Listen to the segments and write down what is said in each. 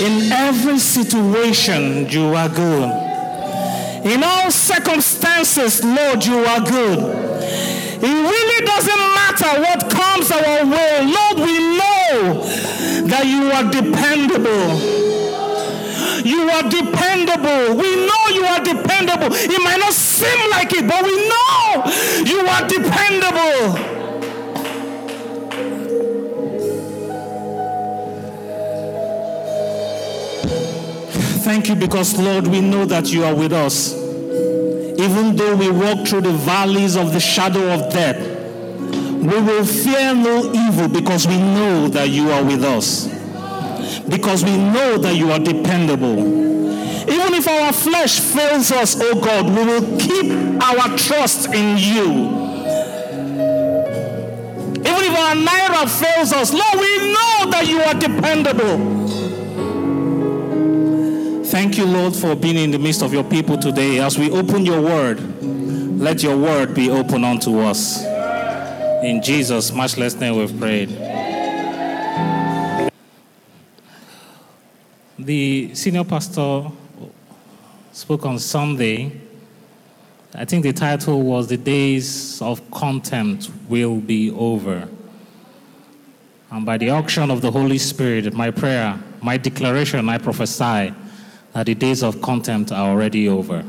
In every situation, you are good. In all circumstances, Lord, you are good. It really doesn't matter what comes our way. Lord, we know that you are dependable. You are dependable. We know you are dependable. It might not seem like it, but we know you are dependable. Thank you because, Lord, we know that you are with us. Even though we walk through the valleys of the shadow of death, we will fear no evil because we know that you are with us. Because we know that you are dependable. Even if our flesh fails us, oh God, we will keep our trust in you. Even if our naira fails us, Lord, we know that you are dependable. Thank you, Lord, for being in the midst of your people today. As we open your word, let your word be open unto us. In Jesus' much less name we've prayed. The senior pastor spoke on Sunday. I think the title was The Days of Contempt Will Be Over. And by the auction of the Holy Spirit, my prayer, my declaration, I prophesy that the days of contempt are already over.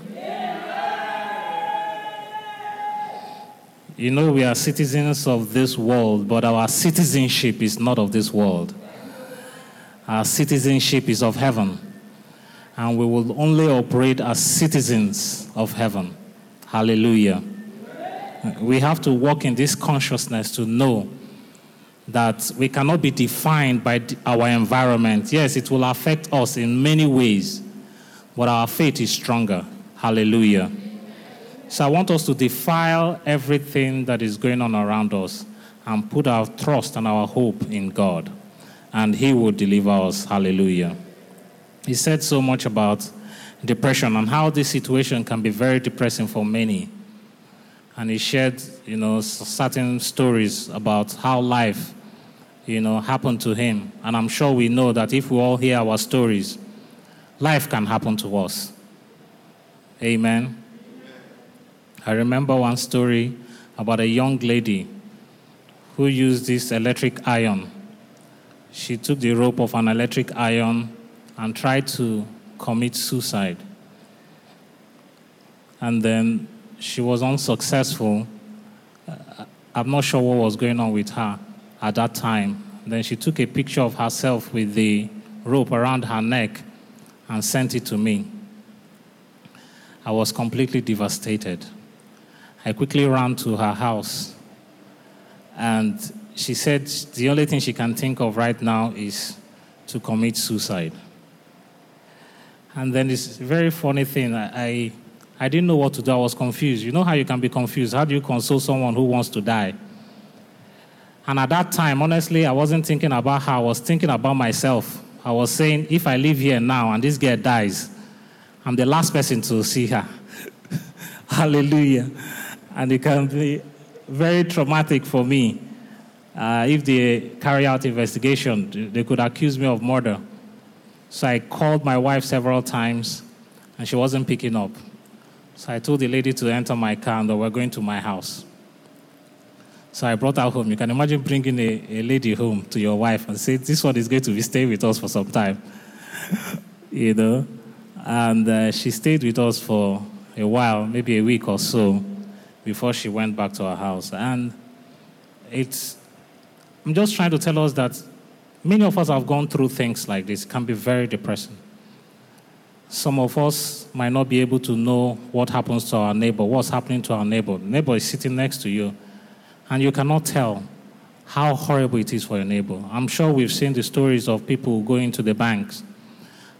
You know, we are citizens of this world, but our citizenship is not of this world. Our citizenship is of heaven, and we will only operate as citizens of heaven. Hallelujah. We have to walk in this consciousness to know that we cannot be defined by our environment. Yes, it will affect us in many ways, but our faith is stronger. Hallelujah. So I want us to defile everything that is going on around us and put our trust and our hope in God, and He will deliver us. Hallelujah. He said so much about depression and how this situation can be very depressing for many. And he shared, you know, certain stories about how life, you know, happened to him. And I'm sure we know that if we all hear our stories, life can happen to us. Amen. I remember one story about a young lady who used this electric iron. She took the rope of an electric iron and tried to commit suicide. And then she was unsuccessful. Uh, I'm not sure what was going on with her at that time. Then she took a picture of herself with the rope around her neck and sent it to me. I was completely devastated. I quickly ran to her house and she said the only thing she can think of right now is to commit suicide. And then this very funny thing, I, I, I, didn't know what to do. I was confused. You know how you can be confused? How do you console someone who wants to die? And at that time, honestly, I wasn't thinking about her. I was thinking about myself. I was saying, if I live here now and this girl dies, I'm the last person to see her. Hallelujah. And it can be very traumatic for me. Uh, if they carry out investigation, they could accuse me of murder. So I called my wife several times, and she wasn't picking up. So I told the lady to enter my car and we're going to my house. So I brought her home. You can imagine bringing a, a lady home to your wife and say, This one is going to be staying with us for some time. you know? And uh, she stayed with us for a while, maybe a week or so, before she went back to her house. And it's, I'm just trying to tell us that Many of us have gone through things like this. It can be very depressing. Some of us might not be able to know what happens to our neighbor, what's happening to our neighbor. Neighbor is sitting next to you, and you cannot tell how horrible it is for your neighbor. I'm sure we've seen the stories of people going to the banks,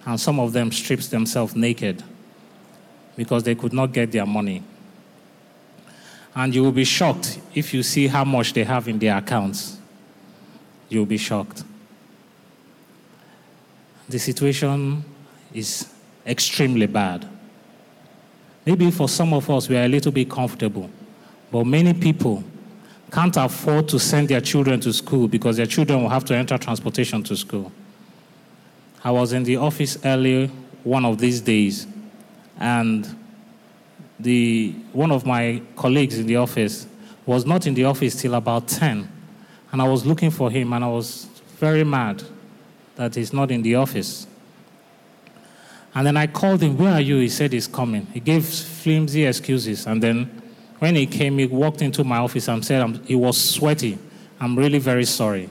and some of them strips themselves naked because they could not get their money. And you will be shocked if you see how much they have in their accounts. You'll be shocked the situation is extremely bad. Maybe for some of us, we are a little bit comfortable, but many people can't afford to send their children to school because their children will have to enter transportation to school. I was in the office earlier one of these days, and the, one of my colleagues in the office was not in the office till about 10. And I was looking for him, and I was very mad that he's not in the office. And then I called him, Where are you? He said he's coming. He gave flimsy excuses. And then when he came, he walked into my office and said he was sweaty. I'm really very sorry.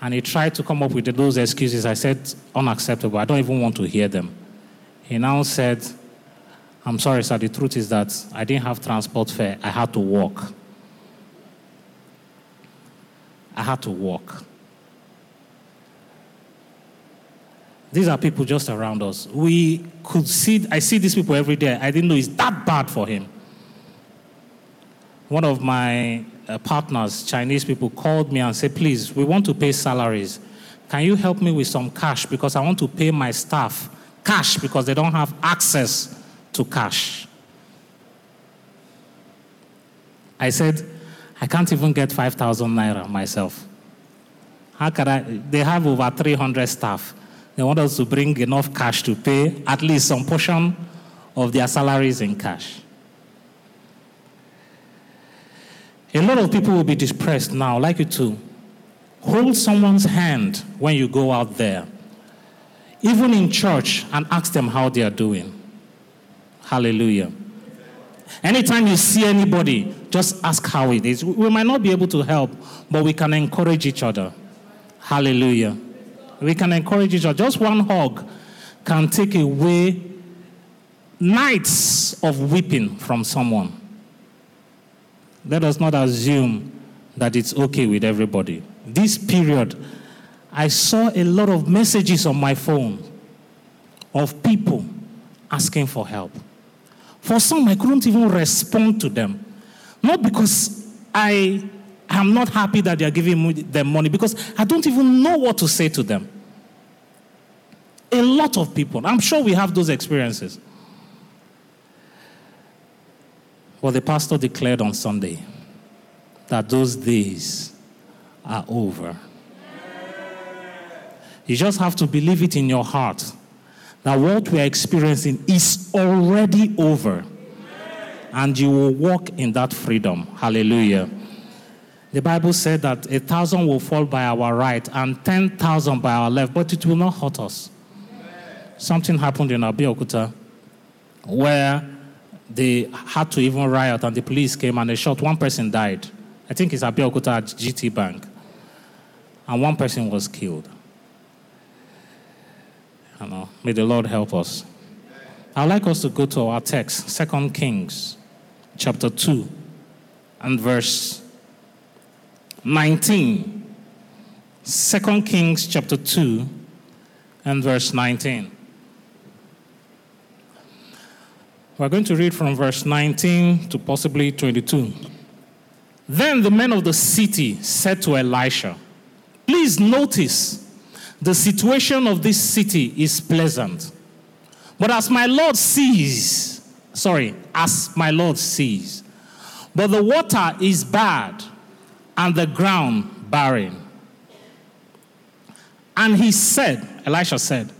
And he tried to come up with those excuses. I said, Unacceptable. I don't even want to hear them. He now said, I'm sorry, sir. The truth is that I didn't have transport fare. I had to walk. I had to walk. These are people just around us. We could see, I see these people every day. I didn't know it's that bad for him. One of my uh, partners, Chinese people, called me and said, Please, we want to pay salaries. Can you help me with some cash? Because I want to pay my staff cash because they don't have access to cash. I said, I can't even get 5,000 naira myself. How can I? They have over 300 staff. They want us to bring enough cash to pay at least some portion of their salaries in cash. A lot of people will be depressed now, like you too. Hold someone's hand when you go out there, even in church, and ask them how they are doing. Hallelujah. Anytime you see anybody, just ask how it is. We might not be able to help, but we can encourage each other. Hallelujah. We can encourage each other. Just one hug can take away nights of weeping from someone. Let us not assume that it's okay with everybody. This period, I saw a lot of messages on my phone of people asking for help. For some, I couldn't even respond to them. Not because I am not happy that they are giving them money, because I don't even know what to say to them. A lot of people, I'm sure we have those experiences. Well, the pastor declared on Sunday that those days are over. You just have to believe it in your heart that what we are experiencing is already over. And you will walk in that freedom. Hallelujah. The Bible said that a thousand will fall by our right and 10,000 by our left, but it will not hurt us. Something happened in Abeokuta where they had to even riot and the police came and they shot. One person died. I think it's Abeokuta at GT Bank. And one person was killed. Know, may the Lord help us. I'd like us to go to our text, Second Kings, chapter 2, and verse 19. Second Kings, chapter 2, and verse 19. We're going to read from verse 19 to possibly 22. Then the men of the city said to Elisha, Please notice the situation of this city is pleasant. But as my Lord sees, sorry, as my Lord sees, but the water is bad and the ground barren. And he said, Elisha said,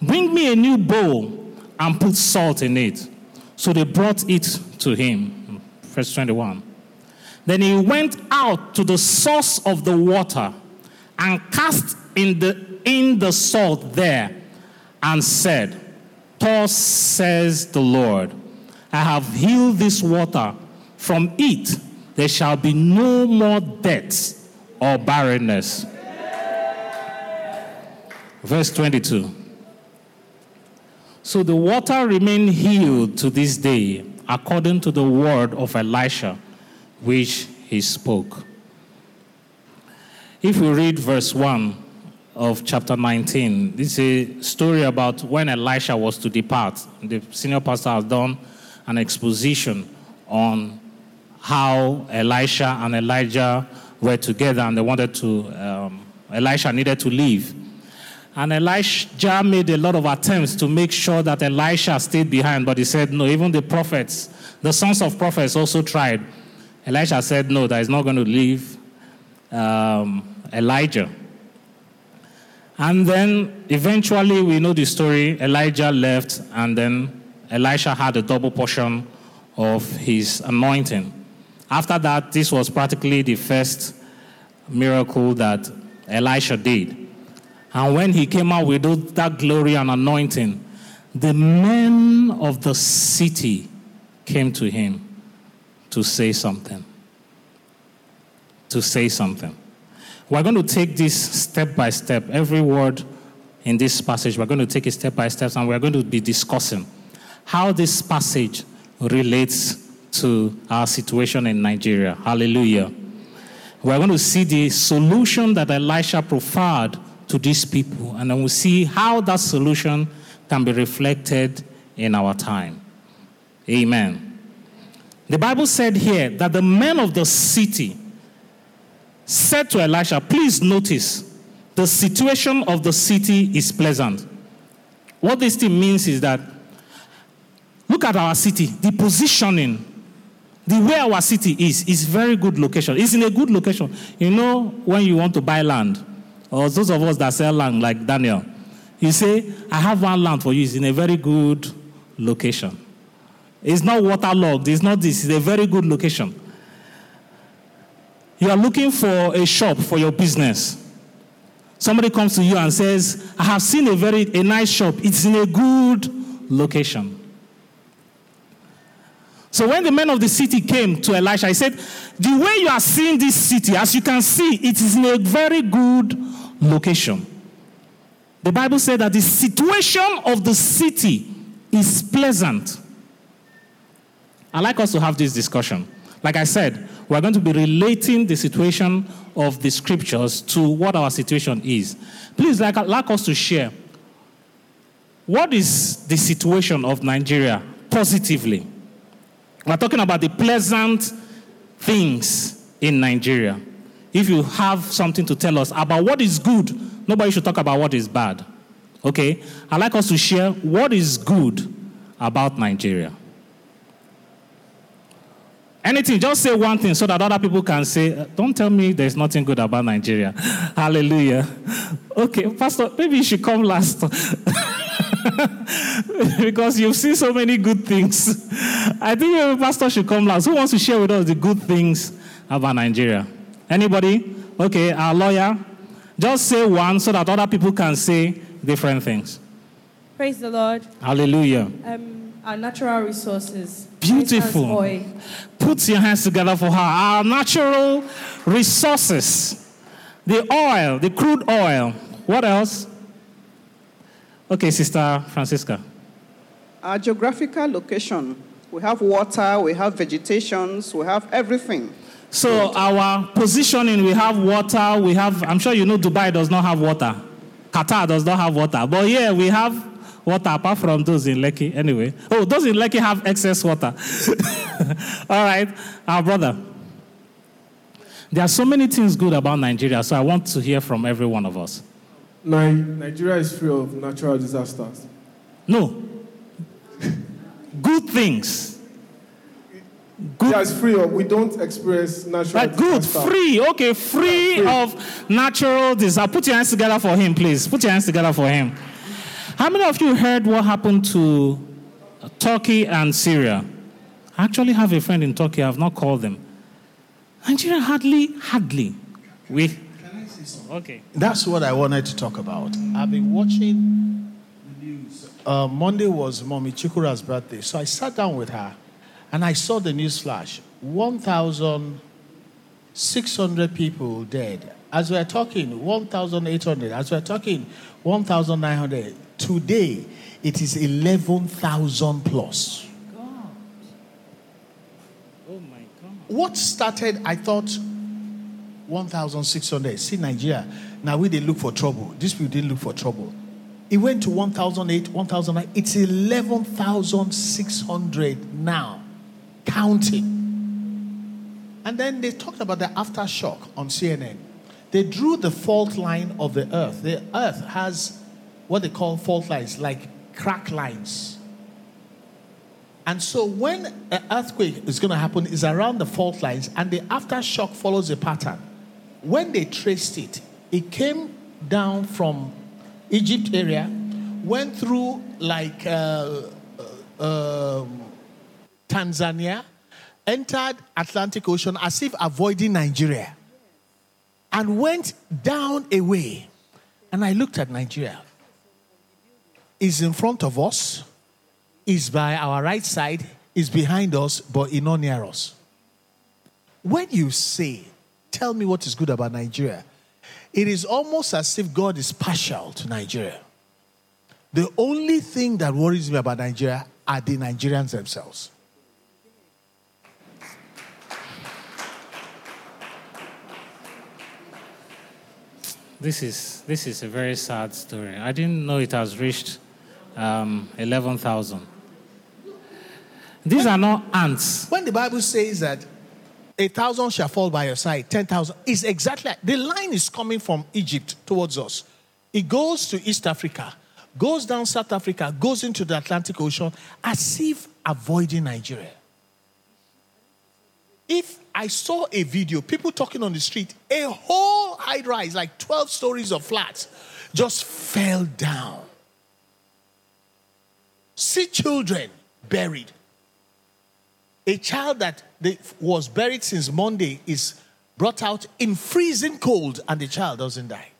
Bring me a new bowl and put salt in it. So they brought it to him. Verse 21. Then he went out to the source of the water and cast in the in the salt there and said, Thus says the Lord, I have healed this water. From it there shall be no more death or barrenness. Verse 22. So the water remained healed to this day, according to the word of Elisha, which he spoke. If we read verse 1, of chapter 19. This is a story about when Elisha was to depart. The senior pastor has done an exposition on how Elisha and Elijah were together and they wanted to, um, Elisha needed to leave. And Elijah made a lot of attempts to make sure that Elisha stayed behind, but he said no. Even the prophets, the sons of prophets also tried. Elisha said no, that he's not going to leave um, Elijah. And then eventually we know the story. Elijah left, and then Elisha had a double portion of his anointing. After that, this was practically the first miracle that Elisha did. And when he came out with that glory and anointing, the men of the city came to him to say something. To say something. We're going to take this step by step. Every word in this passage, we're going to take it step by step, and we're going to be discussing how this passage relates to our situation in Nigeria. Hallelujah. We're going to see the solution that Elisha proffered to these people, and then we'll see how that solution can be reflected in our time. Amen. The Bible said here that the men of the city said to Elisha, Please notice, the situation of the city is pleasant. What this thing means is that look at our city, the positioning, the way our city is, is very good location. It's in a good location. You know, when you want to buy land, or those of us that sell land like Daniel, you say, I have one land for you, it's in a very good location. It's not waterlogged, it's not this, it's a very good location. You are looking for a shop for your business. Somebody comes to you and says, I have seen a very a nice shop. It's in a good location. So when the men of the city came to Elisha, he said, The way you are seeing this city, as you can see, it is in a very good location. The Bible said that the situation of the city is pleasant. i like us to have this discussion. Like I said, we're going to be relating the situation of the scriptures to what our situation is. Please, like, like us to share. What is the situation of Nigeria positively? We're talking about the pleasant things in Nigeria. If you have something to tell us about what is good, nobody should talk about what is bad. Okay? I'd like us to share what is good about Nigeria. Anything, just say one thing so that other people can say, uh, Don't tell me there's nothing good about Nigeria. Hallelujah. Okay, Pastor, maybe you should come last. because you've seen so many good things. I think Pastor should come last. Who wants to share with us the good things about Nigeria? Anybody? Okay, our lawyer. Just say one so that other people can say different things. Praise the Lord. Hallelujah. Um, our natural resources. Beautiful. Put your hands together for her. Our natural resources. The oil, the crude oil. What else? Okay, Sister Francisca. Our geographical location. We have water, we have vegetations, we have everything. So our positioning, we have water, we have, I'm sure you know Dubai does not have water. Qatar does not have water. But yeah, we have water apart from those in Lekki anyway. Oh, those in Lekki have excess water. All right, our brother. There are so many things good about Nigeria, so I want to hear from every one of us. Nigeria is free of natural disasters. No. good things. Good. Yes, free of. We don't experience natural. Right, good, free. Okay, free, free. of natural disaster. Put your hands together for him, please. Put your hands together for him. How many of you heard what happened to Turkey and Syria? I actually have a friend in Turkey. I've not called them. Nigeria hardly, hardly. We. Can I say something? Okay. That's what I wanted to talk about. I've been watching the news. Uh, Monday was Mommy Chikura's birthday, so I sat down with her and I saw the news flash 1,600 people dead. As we're talking, 1,800. As we're talking, 1,900. Today, it is 11,000 plus. God. Oh my God. What started, I thought, 1,600. See, Nigeria, now we didn't look for trouble. These people didn't look for trouble. It went to 1,008, 1,009. It's 11,600 now counting. And then they talked about the aftershock on CNN. They drew the fault line of the earth. The earth has what they call fault lines, like crack lines. And so when an earthquake is going to happen is around the fault lines and the aftershock follows a pattern. When they traced it, it came down from Egypt area, went through like uh, uh, um, Tanzania, entered Atlantic Ocean as if avoiding Nigeria, and went down a way. And I looked at Nigeria. Is in front of us, is by our right side, is behind us, but is not near us. When you say, Tell me what is good about Nigeria, it is almost as if God is partial to Nigeria. The only thing that worries me about Nigeria are the Nigerians themselves. This is, this is a very sad story. I didn't know it has reached um, 11,000. These are not ants. When the Bible says that a thousand shall fall by your side, 10,000 is exactly the line is coming from Egypt towards us. It goes to East Africa, goes down South Africa, goes into the Atlantic Ocean as if avoiding Nigeria. If I saw a video, people talking on the street, a whole high rise, like 12 stories of flats, just fell down. See children buried. A child that they, was buried since Monday is brought out in freezing cold and the child doesn't die.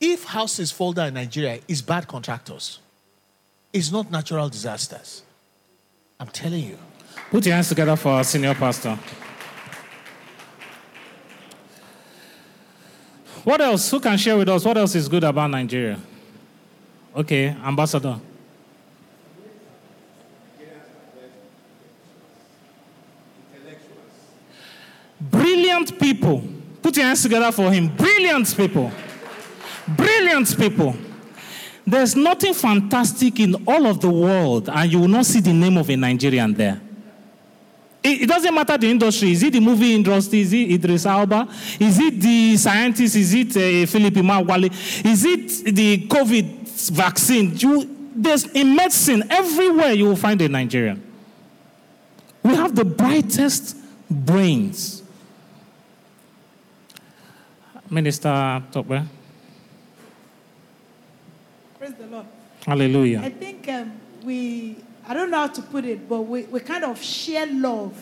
If houses fall down in Nigeria, it's bad contractors. It's not natural disasters. I'm telling you. Put your hands together for our senior pastor. What else? Who can share with us? What else is good about Nigeria? Okay, Ambassador. Brilliant people. Put your hands together for him. Brilliant people. Brilliant people. There's nothing fantastic in all of the world, and you will not see the name of a Nigerian there. It, it doesn't matter the industry. Is it the movie industry? Is it Idris Elba? Is it the scientist? Is it uh, Philip Emeagwali? Is it the COVID vaccine? You, there's in medicine everywhere you will find a Nigerian. We have the brightest brains. Minister Topwe. Praise the Lord. Hallelujah. I think um, we, I don't know how to put it, but we, we kind of share love.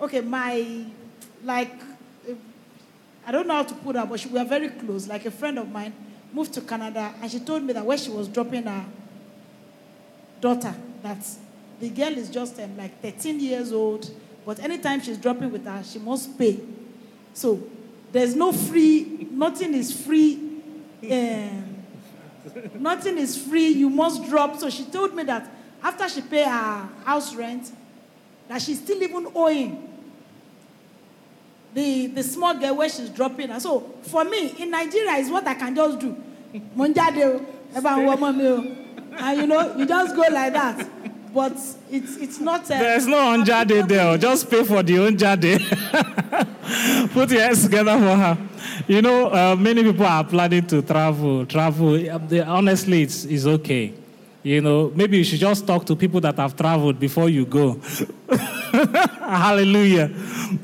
Okay, my, like, I don't know how to put her, but she, we are very close. Like a friend of mine moved to Canada, and she told me that when she was dropping her daughter, that the girl is just um, like 13 years old, but anytime she's dropping with her, she must pay. So there's no free, nothing is free. Um, nothing is free. You must drop. So she told me that after she pay her house rent, that she's still even owing the, the small girl where she's dropping her. So for me, in Nigeria, is what I can just do. Monjade o, ẹ bá ń wọ o. And you know, you just go like that. But it's, it's not. Uh, There's no onjade there. Just pay for the onjade. Put your hands together for her. You know, uh, many people are planning to travel. Travel. Um, Honestly, it's, it's okay. You know, maybe you should just talk to people that have traveled before you go. Hallelujah.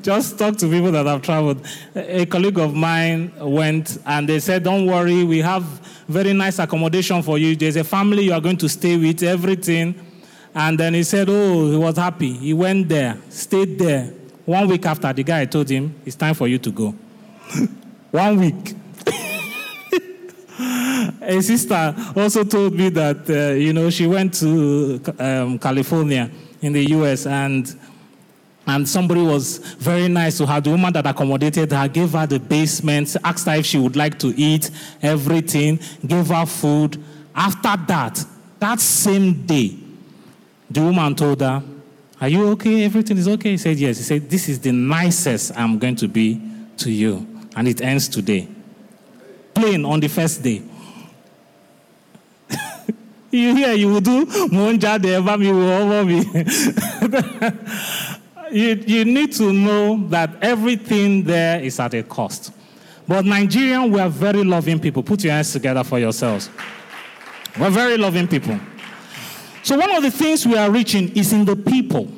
Just talk to people that have traveled. A colleague of mine went and they said, Don't worry, we have very nice accommodation for you. There's a family you are going to stay with, everything. And then he said, Oh, he was happy. He went there, stayed there. One week after, the guy told him, It's time for you to go. One week. A sister also told me that, uh, you know, she went to um, California in the US and and somebody was very nice to her. The woman that accommodated her gave her the basement, asked her if she would like to eat, everything, gave her food. After that, that same day, the woman told her, Are you okay? Everything is okay? He said, Yes. He said, This is the nicest I'm going to be to you. And it ends today. Plain on the first day. You hear, you will do Monja de Evami will over me. you, you need to know that everything there is at a cost. But Nigerian, we are very loving people. Put your hands together for yourselves. We're very loving people. So, one of the things we are reaching is in the people.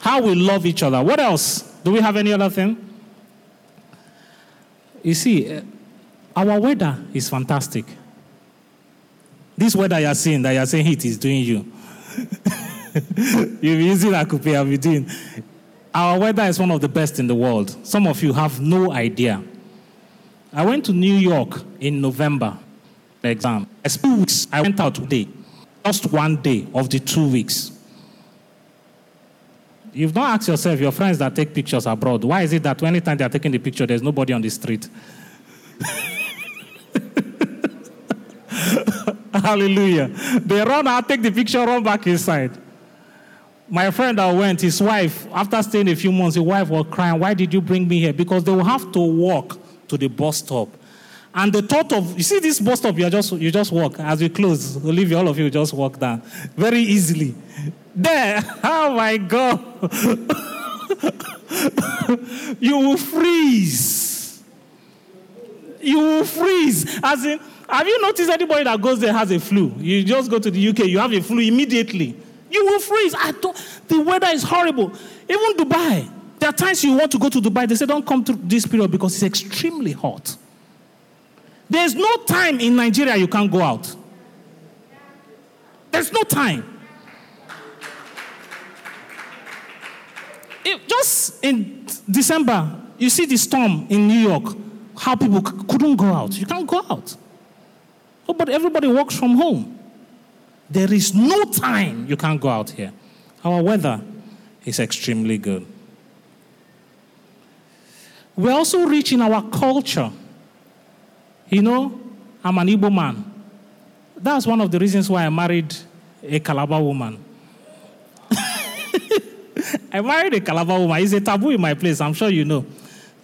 How we love each other. What else? Do we have any other thing? You see, uh, Our weather is fantastic. This weather you're seeing, that you're saying heat is doing you. You'll using Akupe, I'll doing. Our weather is one of the best in the world. Some of you have no idea. I went to New York in November, the exam. Two weeks, I went out today. Just one day of the two weeks. You've not asked yourself, your friends that take pictures abroad, why is it that anytime they're taking the picture, there's nobody on the street? Hallelujah. They run out, take the picture, run back inside. My friend that went, his wife, after staying a few months, his wife was crying, Why did you bring me here? Because they will have to walk to the bus stop. And the thought of, you see this bus stop, you just, you just walk. As we close, Olivia, all of you just walk down very easily. There, oh my God. you will freeze. You will freeze. As in, have you noticed anybody that goes there has a flu? You just go to the UK, you have a flu immediately. You will freeze. The weather is horrible. Even Dubai. There are times you want to go to Dubai, they say don't come to this period because it's extremely hot. There's no time in Nigeria you can't go out. There's no time. It, just in December, you see the storm in New York, how people couldn't go out. You can't go out. But everybody works from home. There is no time you can't go out here. Our weather is extremely good. We're also rich in our culture. You know, I'm an Igbo man. That's one of the reasons why I married a Calabar woman. I married a Calabar woman. It's a taboo in my place. I'm sure you know.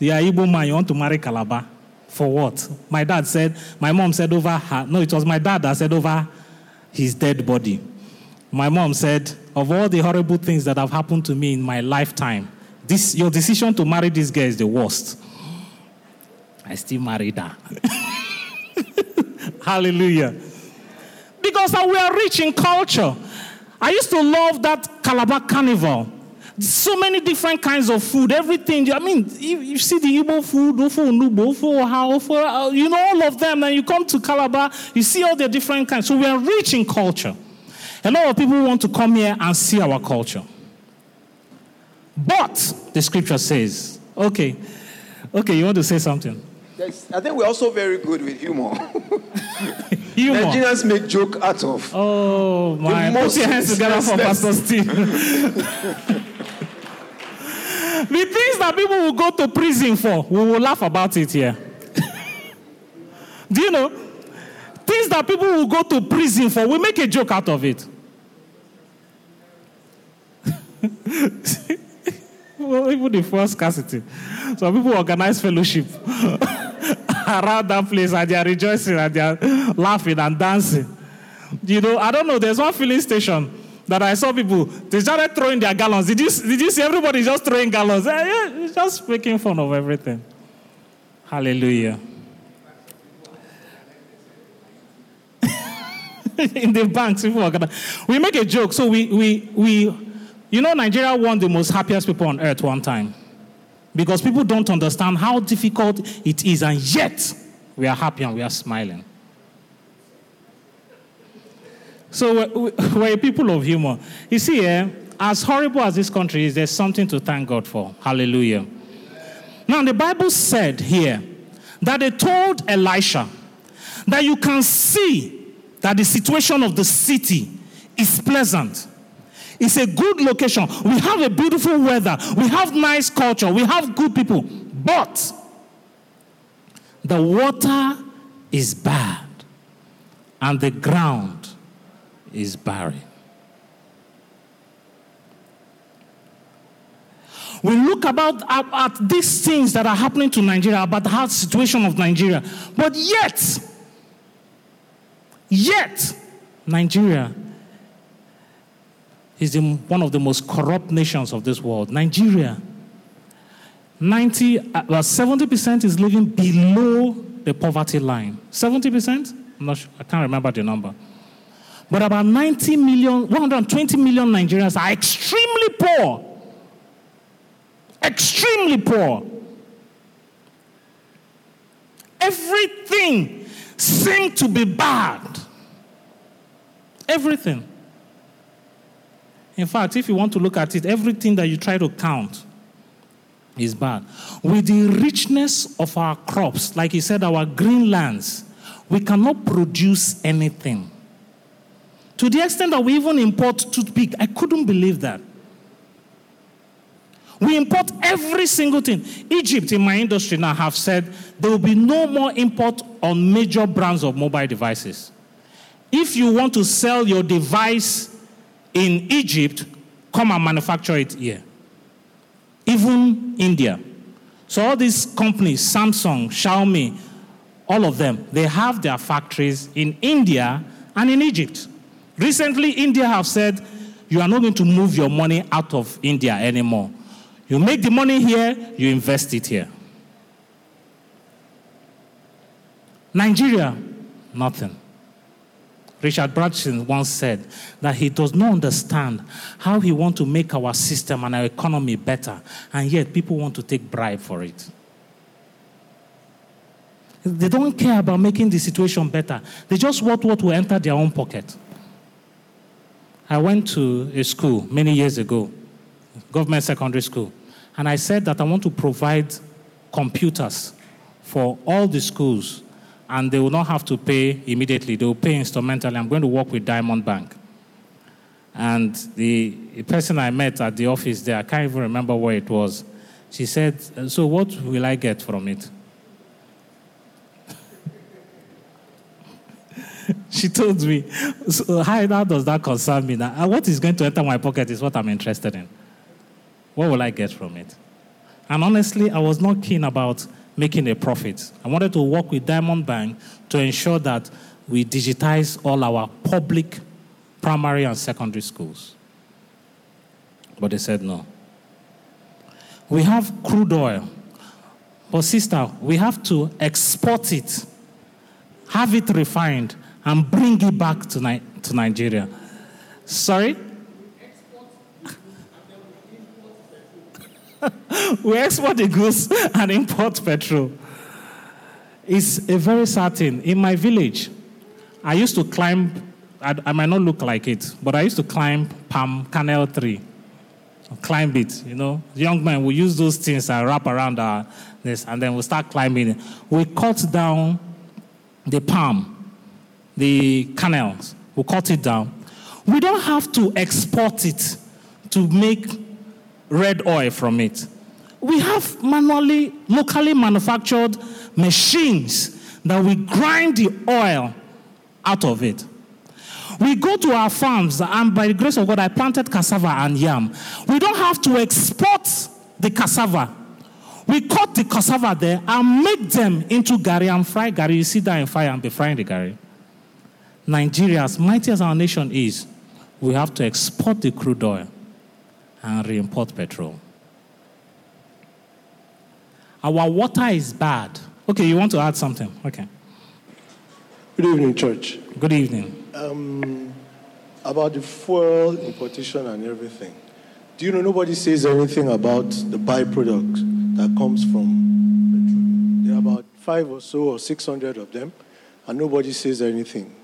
Are Igbo man, you want to marry Calabar. For what? My dad said, my mom said over her, no, it was my dad that said over his dead body. My mom said, of all the horrible things that have happened to me in my lifetime, this, your decision to marry this girl is the worst. I still married her. Hallelujah. Because we are rich in culture. I used to love that Calabar carnival. So many different kinds of food, everything. I mean, you, you see the Igbo food, Ofo Nubo, Ofo How, Ofo, uh, you know all of them. And you come to Calabar, you see all the different kinds. So we are rich in culture. A lot of people want to come here and see our culture. But the scripture says, okay, okay, you want to say something? Yes, I think we're also very good with humor. Humor. Nigerians make joke out of. Oh my! Put most your hands together for Pastor Steve. the things that people will go to prison for, we will laugh about it here. Do you know? Things that people will go to prison for, we make a joke out of it. well, even the first scarcity. Some people organize fellowship around that place and they are rejoicing and they are laughing and dancing. You know, I don't know, there's one filling station that I saw people, they started throwing their gallons. Did you, did you see everybody just throwing gallons? Eh, just making fun of everything. Hallelujah. In the banks, people are gonna. We make a joke. So we, we, we, you know, Nigeria won the most happiest people on earth one time because people don't understand how difficult it is, and yet we are happy and we are smiling. So we're, a people of humor. You see, eh, as horrible as this country is, there's something to thank God for. Hallelujah. Now, the Bible said here that they told Elisha that you can see that the situation of the city is pleasant. It's a good location. We have a beautiful weather. We have nice culture. We have good people. But the water is bad and the ground is barren. We look about at, at these things that are happening to Nigeria, about the hard situation of Nigeria, but yet, yet, Nigeria is one of the most corrupt nations of this world. Nigeria, 90, uh, well, 70% is living below the poverty line. 70%? I'm not sure, I can't remember the number. But about 90 million, 120 million Nigerians are extremely poor. Extremely poor. everything seemed to be bad. Everything. In fact, if you want to look at it, everything that you try to count is bad. With the richness of our crops, like he said, our green lands, we cannot produce anything. To the extent that we even import toothpick, I couldn't believe that. We import every single thing. Egypt, in my industry now, have said there will be no more import on major brands of mobile devices. If you want to sell your device in Egypt, come and manufacture it here. Even India. So all these companies, Samsung, Xiaomi, all of them, they have their factories in India and in Egypt. Recently, India have said, you are not going to move your money out of India anymore. You make the money here, you invest it here. Nigeria, nothing. Richard Branson once said that he does not understand how he wants to make our system and our economy better, and yet people want to take bribe for it. They don't care about making the situation better. They just want what will enter their own pocket. I went to a school many years ago, government secondary school, and I said that I want to provide computers for all the schools and they will not have to pay immediately. They will pay instrumentally. I'm going to work with Diamond Bank. And the person I met at the office there, I can't even remember where it was, she said, So what will I get from it? she told me, so how, how does that concern me now? What is going to enter my pocket is what I'm interested in. What will I get from it? And honestly, I was not keen about making a profit. I wanted to work with Diamond Bank to ensure that we digitize all our public primary and secondary schools. But they said no. We have crude oil. But, sister, we have to export it, have it refined, and bring it back to, Ni- to Nigeria. Sorry? we export the goods and import petrol. It's a very certain. In my village, I used to climb, I, I might not look like it, but I used to climb palm kernel tree. Climb it, you know. Young men will use those things and wrap around our, this, and then we'll start climbing. We cut down the palm, the canals. We cut it down. We don't have to export it to make red oil from it. We have manually, locally manufactured machines that we grind the oil out of it. We go to our farms, and by the grace of God, I planted cassava and yam. We don't have to export the cassava. We cut the cassava there and make them into gari and fry gari. You sit down in fire and be frying the gari. Nigeria, as mighty as our nation is, we have to export the crude oil and re-import petrol. Our water is bad. Okay, you want to add something? Okay. Good evening, church. Good evening. Um, about the fuel importation and everything. Do you know nobody says anything about the byproduct that comes from petrol? There are about five or so or six hundred of them, and nobody says anything.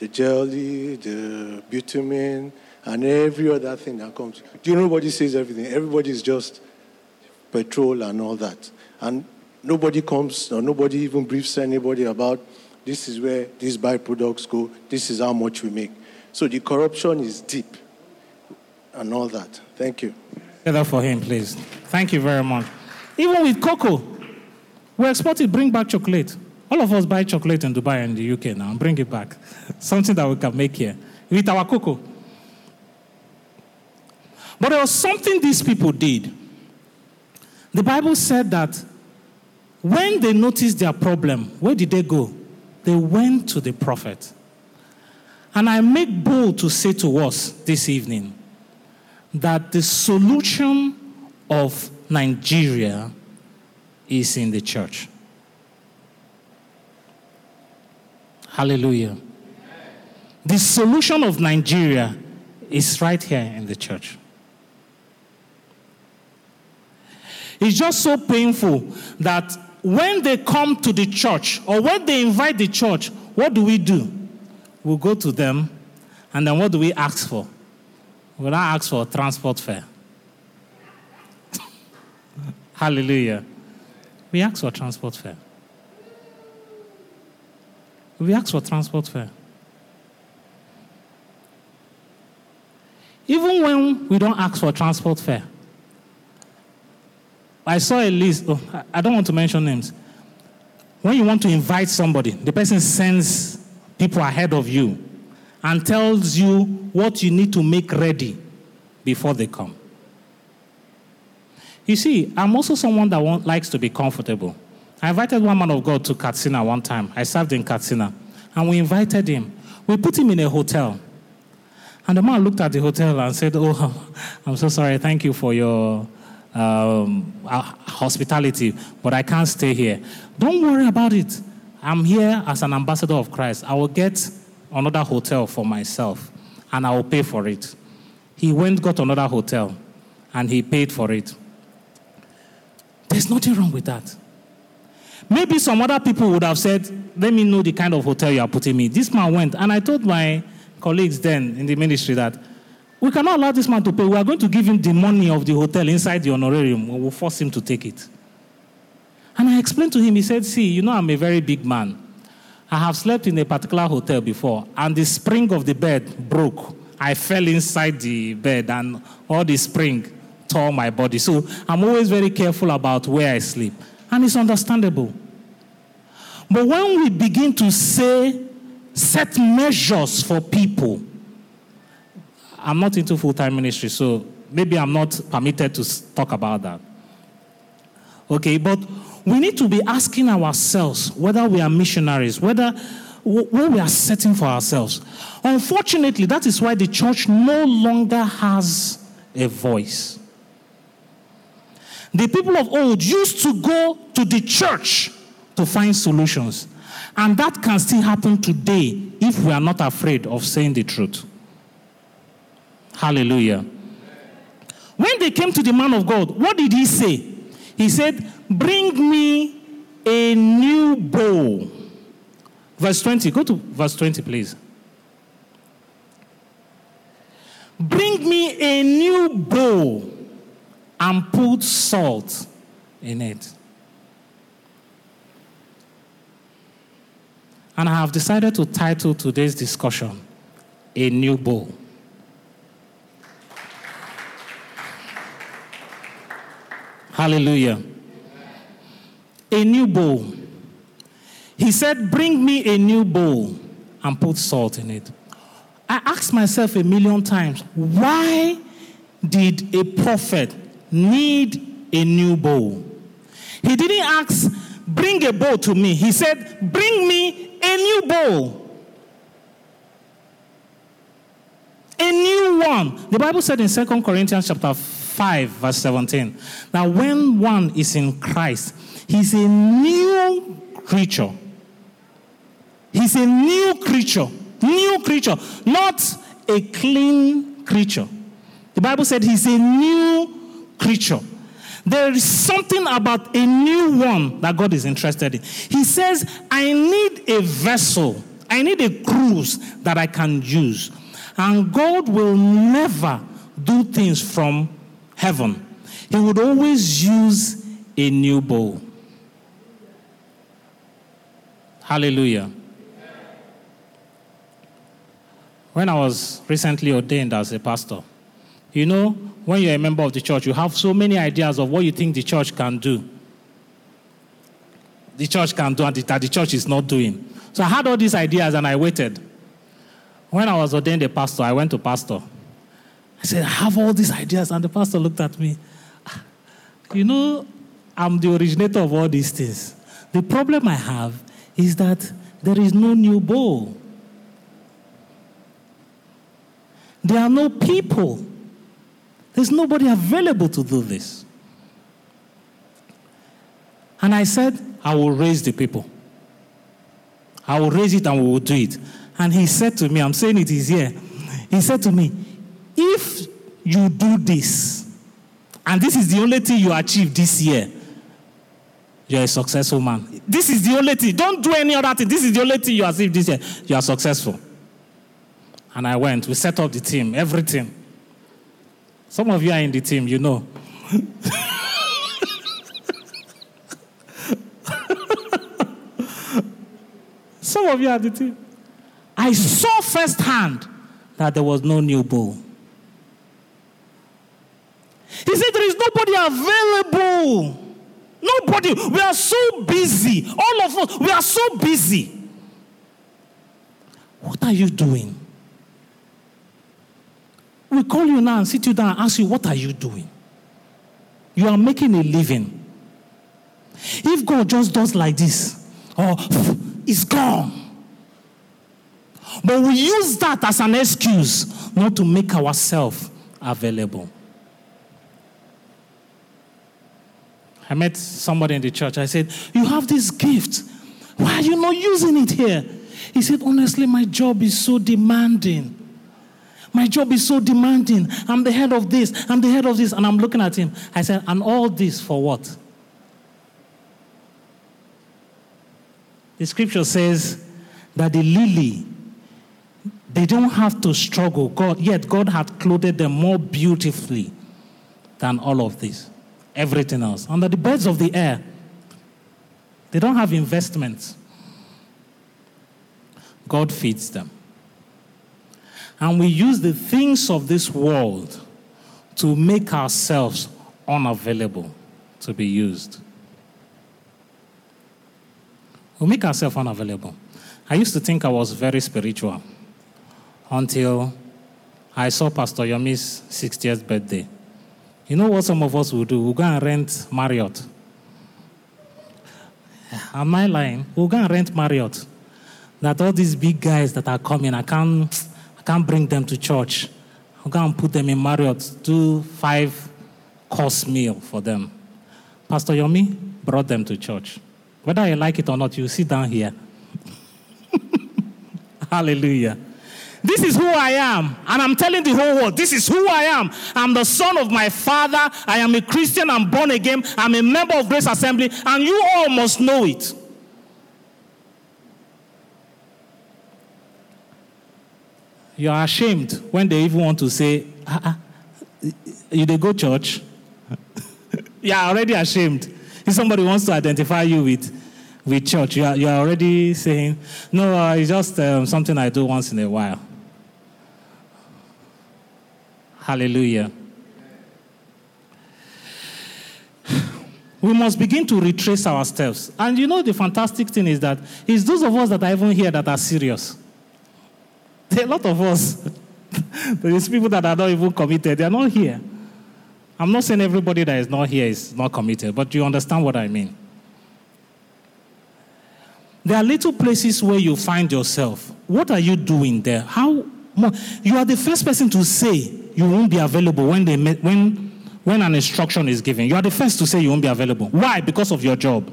The jelly, the bitumen, and every other thing that comes. Do you know nobody says everything? Everybody is just petrol and all that. And nobody comes or nobody even briefs anybody about this is where these byproducts go, this is how much we make. So the corruption is deep and all that. Thank you. Get that for him, please. Thank you very much. Even with cocoa, we export it, bring back chocolate. All of us buy chocolate in Dubai and the UK now and bring it back. Something that we can make here with our cocoa. But there was something these people did. The Bible said that when they noticed their problem, where did they go? They went to the prophet. And I make bold to say to us this evening that the solution of Nigeria is in the church. Hallelujah. The solution of Nigeria is right here in the church. It's just so painful that when they come to the church or when they invite the church, what do we do? We go to them, and then what do we ask for? We don't ask for transport fare. Hallelujah. We ask for transport fare. We ask for transport fare. Even when we don't ask for transport fare, I saw a list. Oh, I don't want to mention names. When you want to invite somebody, the person sends people ahead of you and tells you what you need to make ready before they come. You see, I'm also someone that want, likes to be comfortable. I invited one man of God to Katsina one time. I served in Katsina. And we invited him. We put him in a hotel. And the man looked at the hotel and said, Oh, I'm so sorry. Thank you for your um, uh, hospitality, but I can't stay here. Don't worry about it. I'm here as an ambassador of Christ. I will get another hotel for myself and I will pay for it. He went, got another hotel, and he paid for it. There's nothing wrong with that. Maybe some other people would have said, Let me know the kind of hotel you are putting me. This man went, and I told my colleagues then in the ministry that we cannot allow this man to pay. We are going to give him the money of the hotel inside the honorarium. We will force him to take it. And I explained to him, he said, See, you know, I'm a very big man. I have slept in a particular hotel before, and the spring of the bed broke. I fell inside the bed, and all the spring tore my body. So I'm always very careful about where I sleep. And it's understandable. But when we begin to say, set measures for people, I'm not into full time ministry, so maybe I'm not permitted to talk about that. Okay, but we need to be asking ourselves whether we are missionaries, whether what we are setting for ourselves. Unfortunately, that is why the church no longer has a voice. The people of old used to go to the church to find solutions. And that can still happen today if we are not afraid of saying the truth. Hallelujah. When they came to the man of God, what did he say? He said, Bring me a new bowl. Verse 20. Go to verse 20, please. Bring me a new bowl and put salt in it. And I have decided to title today's discussion A New Bowl. Hallelujah. A new bowl. He said, Bring me a new bowl and put salt in it. I asked myself a million times, why did a prophet need a new bowl? He didn't ask, Bring a bowl to me. He said, Bring me a new bowl. A new one. The Bible said in 2 Corinthians chapter 5, verse 17. Now, when one is in Christ, he's a new creature. He's a new creature. New creature, not a clean creature. The Bible said he's a new creature. There is something about a new one that God is interested in. He says, I need a vessel, I need a cruse that I can use. And God will never do things from heaven, He would always use a new bowl. Hallelujah. When I was recently ordained as a pastor, you know, when you're a member of the church, you have so many ideas of what you think the church can do. The church can do and that the church is not doing. So I had all these ideas and I waited. When I was ordained a pastor, I went to pastor. I said, I have all these ideas. And the pastor looked at me. Ah, you know, I'm the originator of all these things. The problem I have is that there is no new bowl. There are no people. There's nobody available to do this. And I said, I will raise the people. I will raise it and we will do it. And he said to me, I'm saying it is here. He said to me, if you do this, and this is the only thing you achieve this year, you're a successful man. This is the only thing. Don't do any other thing. This is the only thing you are this year. You are successful. And I went. We set up the team, everything. Some of you are in the team, you know. Some of you are the team. I saw firsthand that there was no new bowl. He said, There is nobody available. Nobody. We are so busy. All of us, we are so busy. What are you doing? We call you now and sit you down and ask you, What are you doing? You are making a living. If God just does like this, oh, it's gone. But we use that as an excuse not to make ourselves available. I met somebody in the church. I said, You have this gift. Why are you not using it here? He said, Honestly, my job is so demanding. My job is so demanding. I'm the head of this, I'm the head of this. And I'm looking at him. I said, And all this for what? The scripture says that the lily, they don't have to struggle. God, yet God had clothed them more beautifully than all of this, everything else. Under the birds of the air, they don't have investments. God feeds them. And we use the things of this world to make ourselves unavailable to be used. We make ourselves unavailable. I used to think I was very spiritual until I saw Pastor Yomi's 60th birthday. You know what some of us will do? We'll go and rent Marriott. Am I lying? We'll go and rent Marriott. That all these big guys that are coming, I can't, can't bring them to church. I'll go and put them in Marriott, do five course meal for them. Pastor Yomi brought them to church. Whether you like it or not, you sit down here. Hallelujah. This is who I am. And I'm telling the whole world, this is who I am. I'm the son of my father. I am a Christian. I'm born again. I'm a member of Grace Assembly. And you all must know it. You are ashamed when they even want to say, ah, ah, you they go church? you are already ashamed. If somebody wants to identify you with, with church, you are, you are already saying, no, uh, it's just um, something I do once in a while. Hallelujah. We must begin to retrace our steps. And you know, the fantastic thing is that it's those of us that are even here that are serious. There are a lot of us. There's people that are not even committed. They are not here. I'm not saying everybody that is not here is not committed, but you understand what I mean. There are little places where you find yourself. What are you doing there? How you are the first person to say you won't be available when they when when an instruction is given. You are the first to say you won't be available. Why? Because of your job.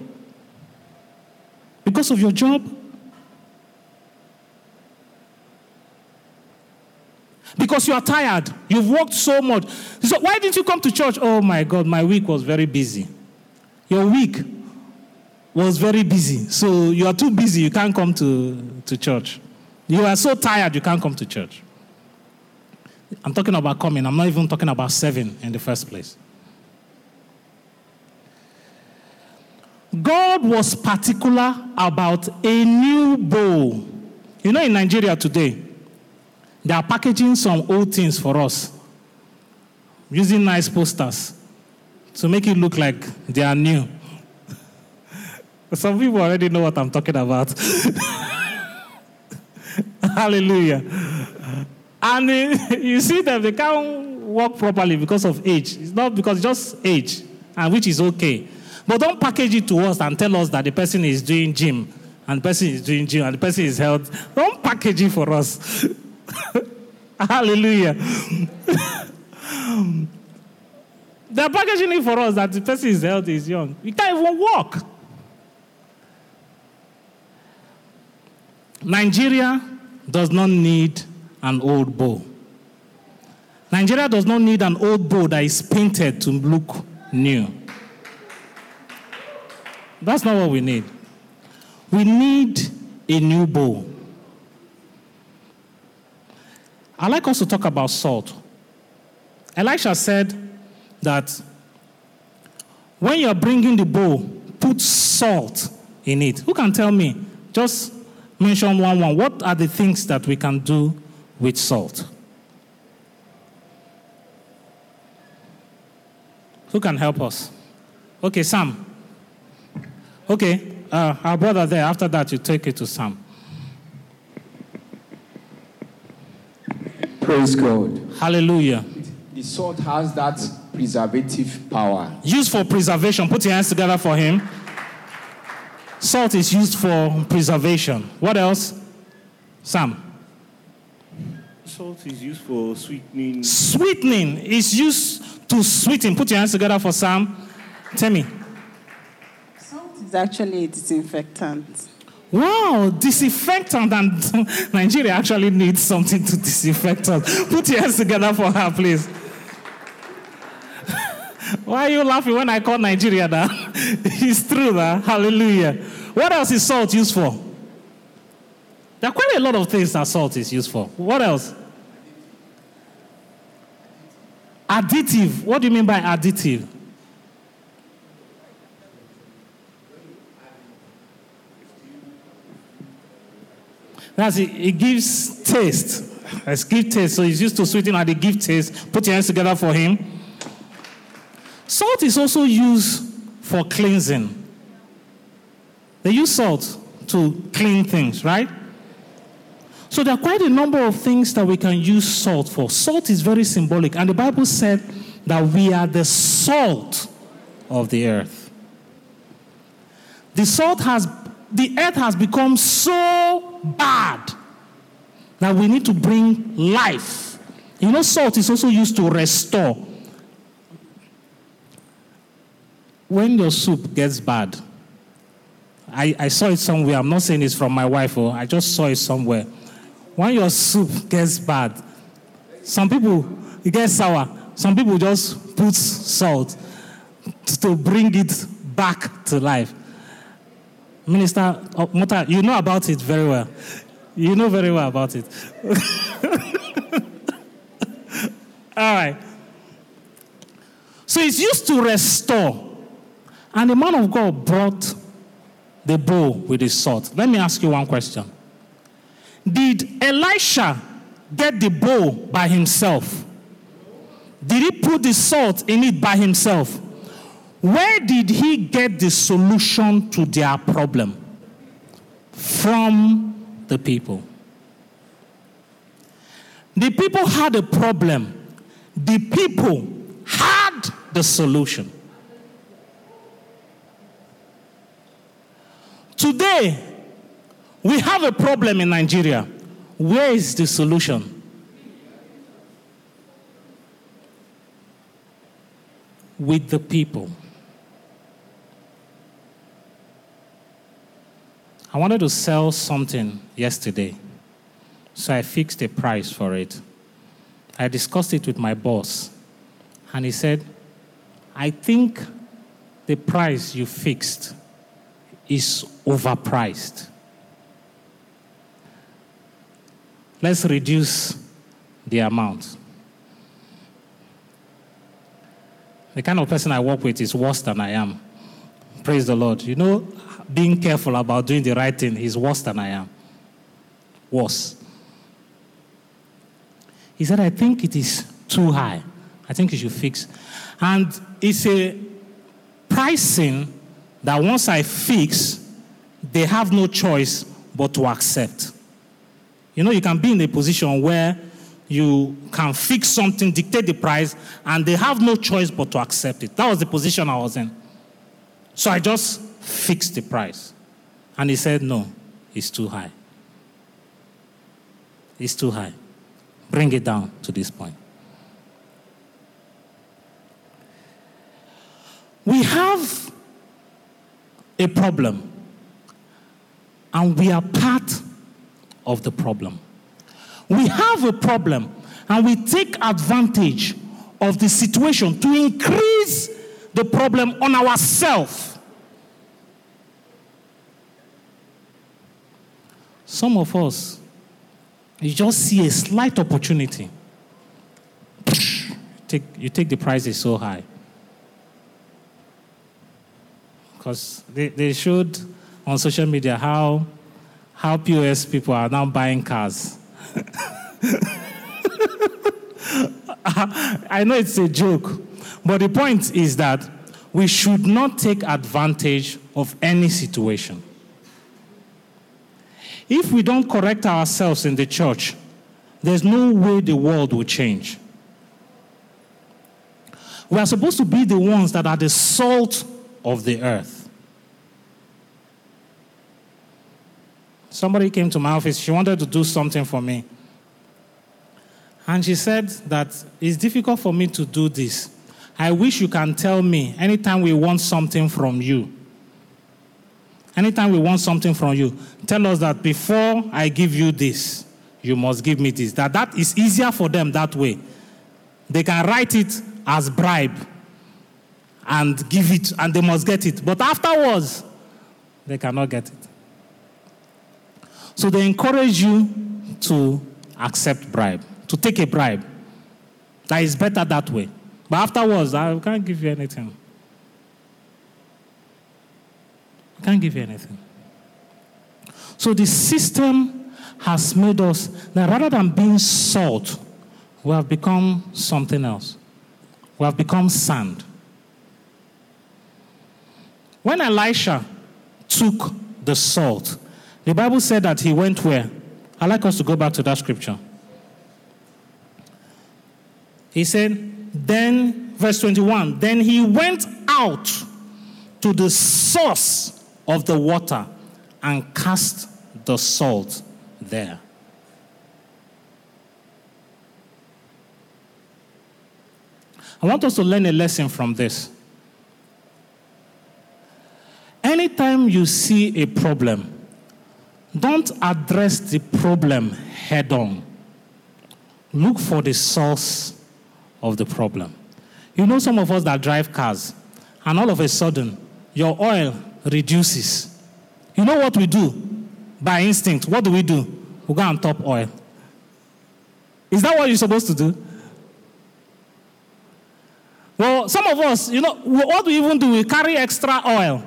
Because of your job? Because you are tired. You've worked so much. So why didn't you come to church? Oh my God, my week was very busy. Your week was very busy. So you are too busy, you can't come to, to church. You are so tired, you can't come to church. I'm talking about coming. I'm not even talking about serving in the first place. God was particular about a new bowl. You know, in Nigeria today, they are packaging some old things for us using nice posters to make it look like they are new. Some people already know what I'm talking about. Hallelujah. And uh, you see that they can't walk properly because of age. It's not because just age, and which is okay. But don't package it to us and tell us that the person is doing gym and the person is doing gym and the person is health. Don't package it for us. Hallelujah. They're packaging it for us that the person is healthy, is young. You can't even walk. Nigeria does not need an old bow. Nigeria does not need an old bow that is painted to look new. That's not what we need. We need a new bowl. I'd like us to talk about salt. Elisha said that when you're bringing the bowl, put salt in it. Who can tell me? Just mention one one. What are the things that we can do with salt? Who can help us? Okay, Sam. Okay, uh, our brother there. After that, you take it to Sam. Praise God. Hallelujah. The salt has that preservative power. Used for preservation. Put your hands together for him. Salt is used for preservation. What else? Sam. Salt is used for sweetening. Sweetening is used to sweeten. Put your hands together for Sam. Tell me. Salt is actually a disinfectant. Wow, disinfectant, and Nigeria actually needs something to disinfect us. Put your hands together for her, please. Why are you laughing when I call Nigeria that? it's true that. Hallelujah. What else is salt used for? There are quite a lot of things that salt is used for. What else? Additive. What do you mean by additive? That's it. It gives taste. It's give taste. So it's used to sweeten and it gives taste. Put your hands together for him. Salt is also used for cleansing. They use salt to clean things, right? So there are quite a number of things that we can use salt for. Salt is very symbolic, and the Bible said that we are the salt of the earth. The salt has, the earth has become so bad that we need to bring life. You know, salt is also used to restore. When your soup gets bad, I, I saw it somewhere. I'm not saying it's from my wife, or I just saw it somewhere. When your soup gets bad, some people it gets sour. Some people just put salt to bring it back to life. Minister uh, oh, Mota, you know about it very well. You know very well about it. All right. So it's used to restore. And the man of God brought the bowl with his salt. Let me ask you one question. Did Elisha get the bowl by himself? Did he put the salt in it by himself? Where did he get the solution to their problem? From the people. The people had a problem, the people had the solution. Today, we have a problem in Nigeria. Where is the solution? With the people. I wanted to sell something yesterday, so I fixed a price for it. I discussed it with my boss, and he said, I think the price you fixed is overpriced. Let's reduce the amount. The kind of person I work with is worse than I am. Praise the Lord. You know, being careful about doing the right thing is worse than I am. Worse. He said, I think it is too high. I think you should fix. And it's a pricing that once I fix, they have no choice but to accept. You know, you can be in a position where you can fix something, dictate the price, and they have no choice but to accept it. That was the position I was in. So I just fixed the price. And he said, No, it's too high. It's too high. Bring it down to this point. We have a problem, and we are part of the problem. We have a problem, and we take advantage of the situation to increase the problem on ourselves. Some of us, you just see a slight opportunity. Take, you take the prices so high. Because they, they showed on social media how, how POS people are now buying cars. I know it's a joke, but the point is that we should not take advantage of any situation. If we don't correct ourselves in the church, there's no way the world will change. We are supposed to be the ones that are the salt of the earth. Somebody came to my office, she wanted to do something for me. And she said that it's difficult for me to do this. I wish you can tell me anytime we want something from you. Anytime we want something from you, tell us that before I give you this, you must give me this. That that is easier for them that way. They can write it as bribe and give it, and they must get it. But afterwards, they cannot get it. So they encourage you to accept bribe, to take a bribe. That is better that way. But afterwards, I can't give you anything. I can't give you anything. So the system has made us that rather than being salt, we have become something else. We have become sand. When Elisha took the salt, the Bible said that he went where? I'd like us to go back to that scripture. He said, then, verse 21, then he went out to the source of the water and cast the salt there. I want us to learn a lesson from this. Anytime you see a problem, don't address the problem head on. Look for the source of the problem. You know, some of us that drive cars, and all of a sudden, your oil reduces. You know what we do? By instinct, what do we do? We go and top oil. Is that what you're supposed to do? Well, some of us, you know, what do we even do? We carry extra oil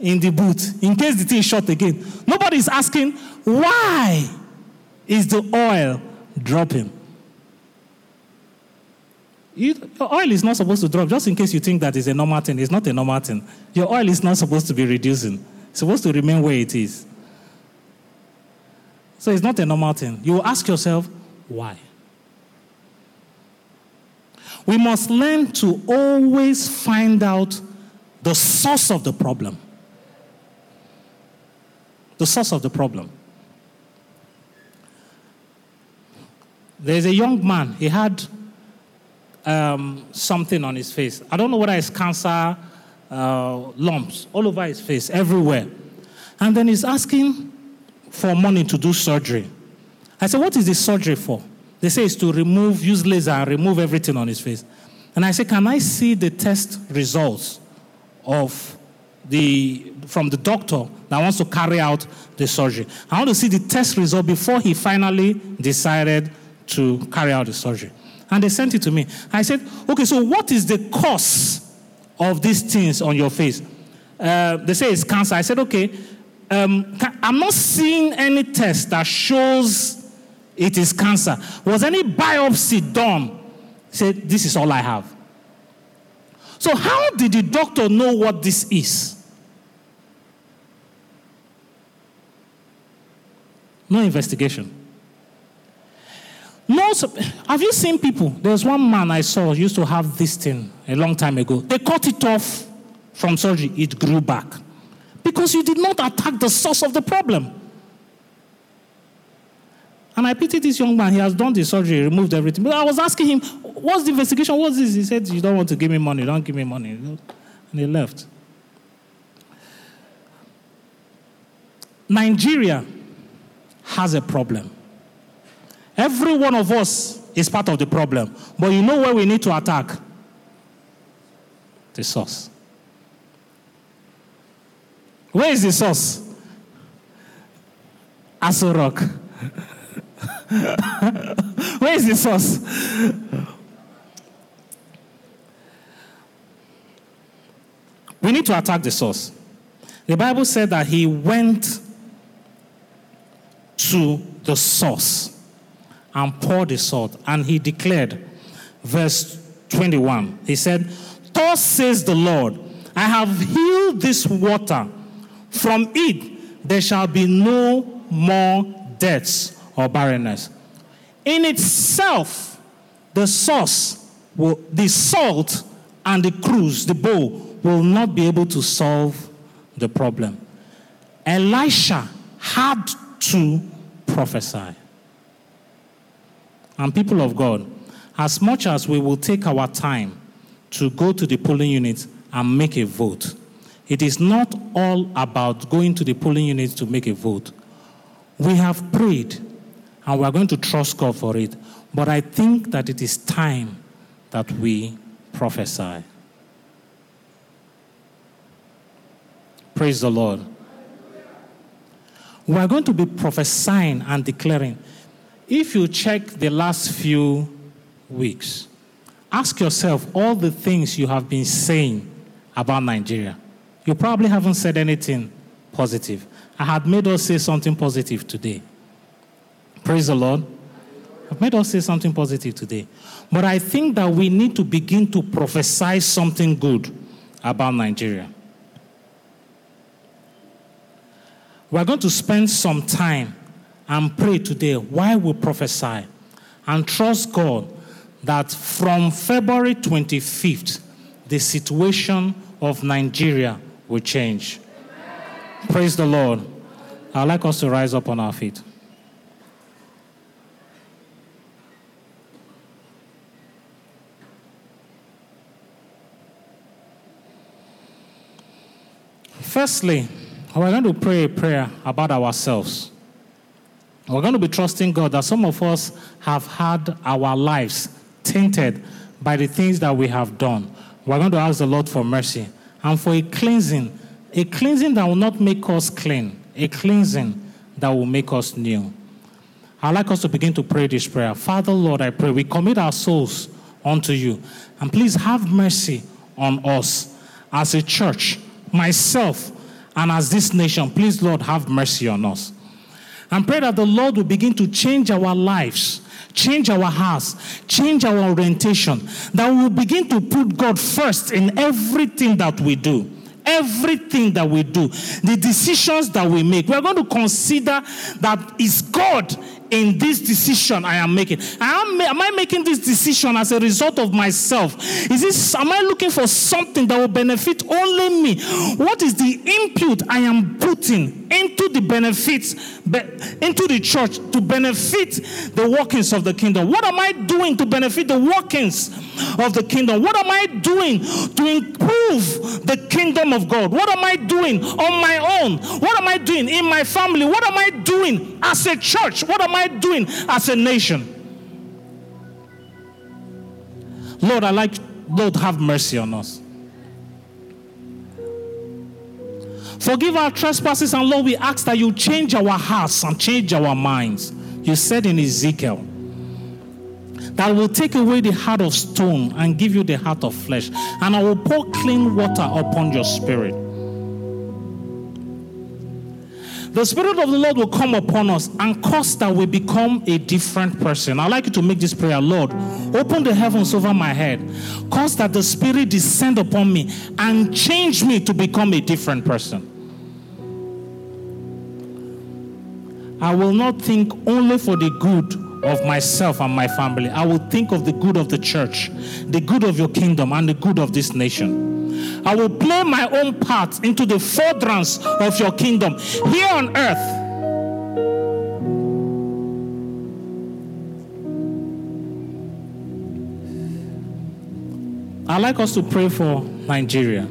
in the boot in case the thing is short again. Nobody is asking, why is the oil dropping? You, your oil is not supposed to drop just in case you think that is a normal thing. It's not a normal thing. Your oil is not supposed to be reducing, it's supposed to remain where it is. So it's not a normal thing. You will ask yourself, why? We must learn to always find out the source of the problem. The source of the problem. There's a young man, he had um, something on his face. I don't know whether it's cancer, uh, lumps all over his face, everywhere. And then he's asking for money to do surgery. I said, What is the surgery for? They say it's to remove, use laser and remove everything on his face. And I said, Can I see the test results of the from the doctor that wants to carry out the surgery? I want to see the test result before he finally decided to carry out the surgery. And they sent it to me. I said, Okay, so what is the cause of these things on your face? Uh, they say it's cancer. I said, Okay, um, I'm not seeing any test that shows it is cancer. Was any biopsy done? Said, This is all I have. So, how did the doctor know what this is? No investigation. Have you seen people? There's one man I saw used to have this thing a long time ago. They cut it off from surgery, it grew back. Because you did not attack the source of the problem. And I pity this young man. He has done the surgery, removed everything. But I was asking him, What's the investigation? What's this? He said, You don't want to give me money. Don't give me money. And he left. Nigeria has a problem. Every one of us is part of the problem. But you know where we need to attack? The source. Where is the source? Aso Rock. Where is the source? We need to attack the source. The Bible said that he went to the source and poured the salt, and he declared, verse 21, he said, Thus says the Lord, I have healed this water. From it there shall be no more deaths or barrenness. In itself, the sauce, will, the salt and the cruse, the bowl, will not be able to solve the problem. Elisha had to prophesy. And people of God, as much as we will take our time to go to the polling unit and make a vote, it is not all about going to the polling unit to make a vote. We have prayed and we are going to trust God for it. But I think that it is time that we prophesy. Praise the Lord. We are going to be prophesying and declaring. If you check the last few weeks, ask yourself all the things you have been saying about Nigeria. You probably haven't said anything positive. I had made us say something positive today. Praise the Lord. I've made us say something positive today. But I think that we need to begin to prophesy something good about Nigeria. We're going to spend some time and pray today while we prophesy and trust God that from February 25th, the situation of Nigeria will change. Praise the Lord. I'd like us to rise up on our feet. Firstly, we're going to pray a prayer about ourselves. We're going to be trusting God that some of us have had our lives tainted by the things that we have done. We're going to ask the Lord for mercy and for a cleansing, a cleansing that will not make us clean, a cleansing that will make us new. I'd like us to begin to pray this prayer. Father, Lord, I pray we commit our souls unto you. And please have mercy on us as a church, myself, and as this nation. Please, Lord, have mercy on us. And pray that the Lord will begin to change our lives, change our hearts, change our orientation, that we will begin to put God first in everything that we do everything that we do, the decisions that we make. We're going to consider that is God in this decision I am making. Am, am I making this decision as a result of myself? Is this am I looking for something that will benefit only me? What is the input I am putting into the benefits into the church to benefit the workings of the kingdom? What am I doing to benefit the workings of the kingdom? What am I doing to improve the kingdom of God? What am I doing on my own? What am I doing in my family? What am I doing as a church? What am I doing as a nation? Lord, I like, Lord, have mercy on us. Forgive our trespasses, and Lord, we ask that you change our hearts and change our minds. You said in Ezekiel that will take away the heart of stone and give you the heart of flesh, and I will pour clean water upon your spirit. The Spirit of the Lord will come upon us and cause that we become a different person. I'd like you to make this prayer Lord, open the heavens over my head, cause that the Spirit descend upon me and change me to become a different person. I will not think only for the good of myself and my family. I will think of the good of the church, the good of your kingdom, and the good of this nation. I will play my own part into the furtherance of your kingdom here on earth. I'd like us to pray for Nigeria.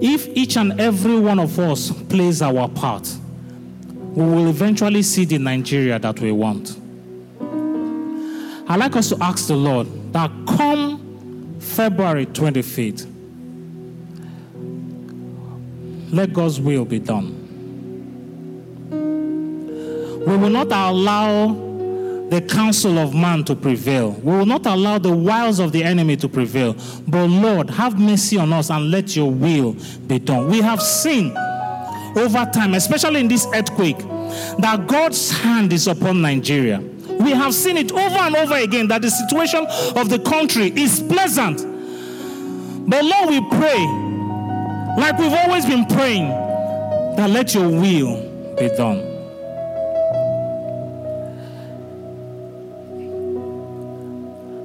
If each and every one of us plays our part, we will eventually see the Nigeria that we want. I'd like us to ask the Lord that come February 25th, let God's will be done. We will not allow the counsel of man to prevail. We will not allow the wiles of the enemy to prevail. But Lord, have mercy on us and let your will be done. We have seen over time, especially in this earthquake, that God's hand is upon Nigeria. We have seen it over and over again that the situation of the country is pleasant. But Lord, we pray, like we've always been praying, that let your will be done.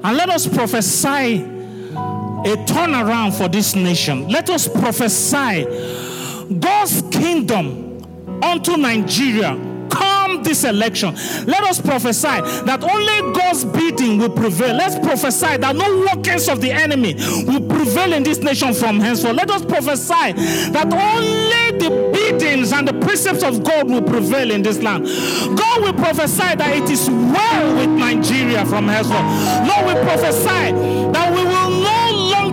And let us prophesy a turnaround for this nation. Let us prophesy God's kingdom unto Nigeria come this election. Let us prophesy that only God's bidding will prevail. Let's prophesy that no workings of the enemy will prevail in this nation from henceforth. Let us prophesy that only the biddings and the precepts of God will prevail in this land. God will prophesy that it is well with Nigeria from henceforth. Lord, we prophesy that we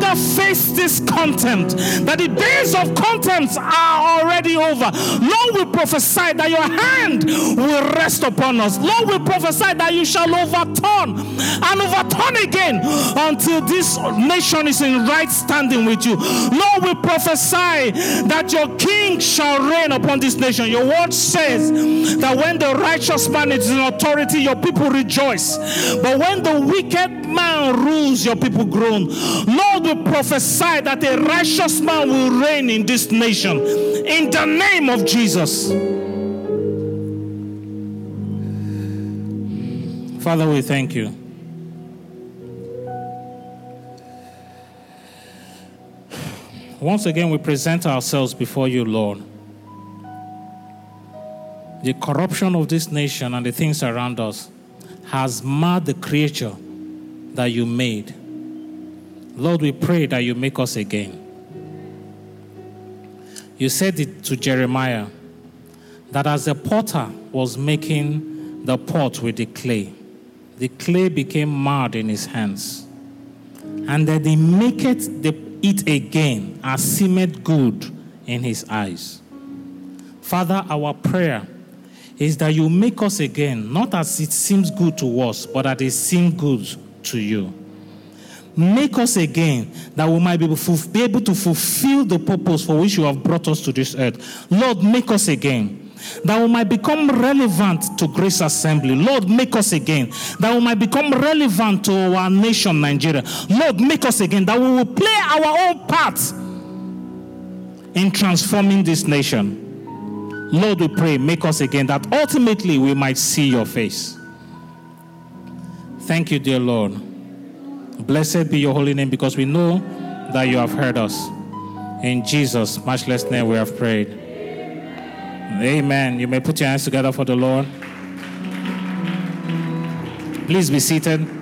longer face this contempt, that the days of contempt are already over. Lord, we prophesy that your hand will rest upon us. Lord, we prophesy that you shall overturn and overturn again until this nation is in right standing with you. Lord, we prophesy that your king shall reign upon this nation. Your word says that when the righteous man is in authority, your people rejoice. But when the wicked man rules, your people groan. Lord, we prophesy that a righteous man will reign in this nation. In the name of Jesus. Father, we thank you. Once again, we present ourselves before you, Lord. The corruption of this nation and the things around us has marred the creature that you made. Lord, we pray that you make us again. You said it to Jeremiah that as the potter was making the pot with the clay, the clay became marred in his hands. And that he maketh it again as seemed good in his eyes. Father, our prayer is that you make us again, not as it seems good to us, but that it seems good to you. Make us again that we might be able to fulfill the purpose for which you have brought us to this earth. Lord, make us again that we might become relevant to Grace Assembly. Lord, make us again. That we might become relevant to our nation, Nigeria. Lord, make us again. That we will play our own part in transforming this nation. Lord, we pray, make us again, that ultimately we might see your face. Thank you, dear Lord. Blessed be your holy name because we know that you have heard us. In Jesus' much less name we have prayed. Amen. You may put your hands together for the Lord. Please be seated.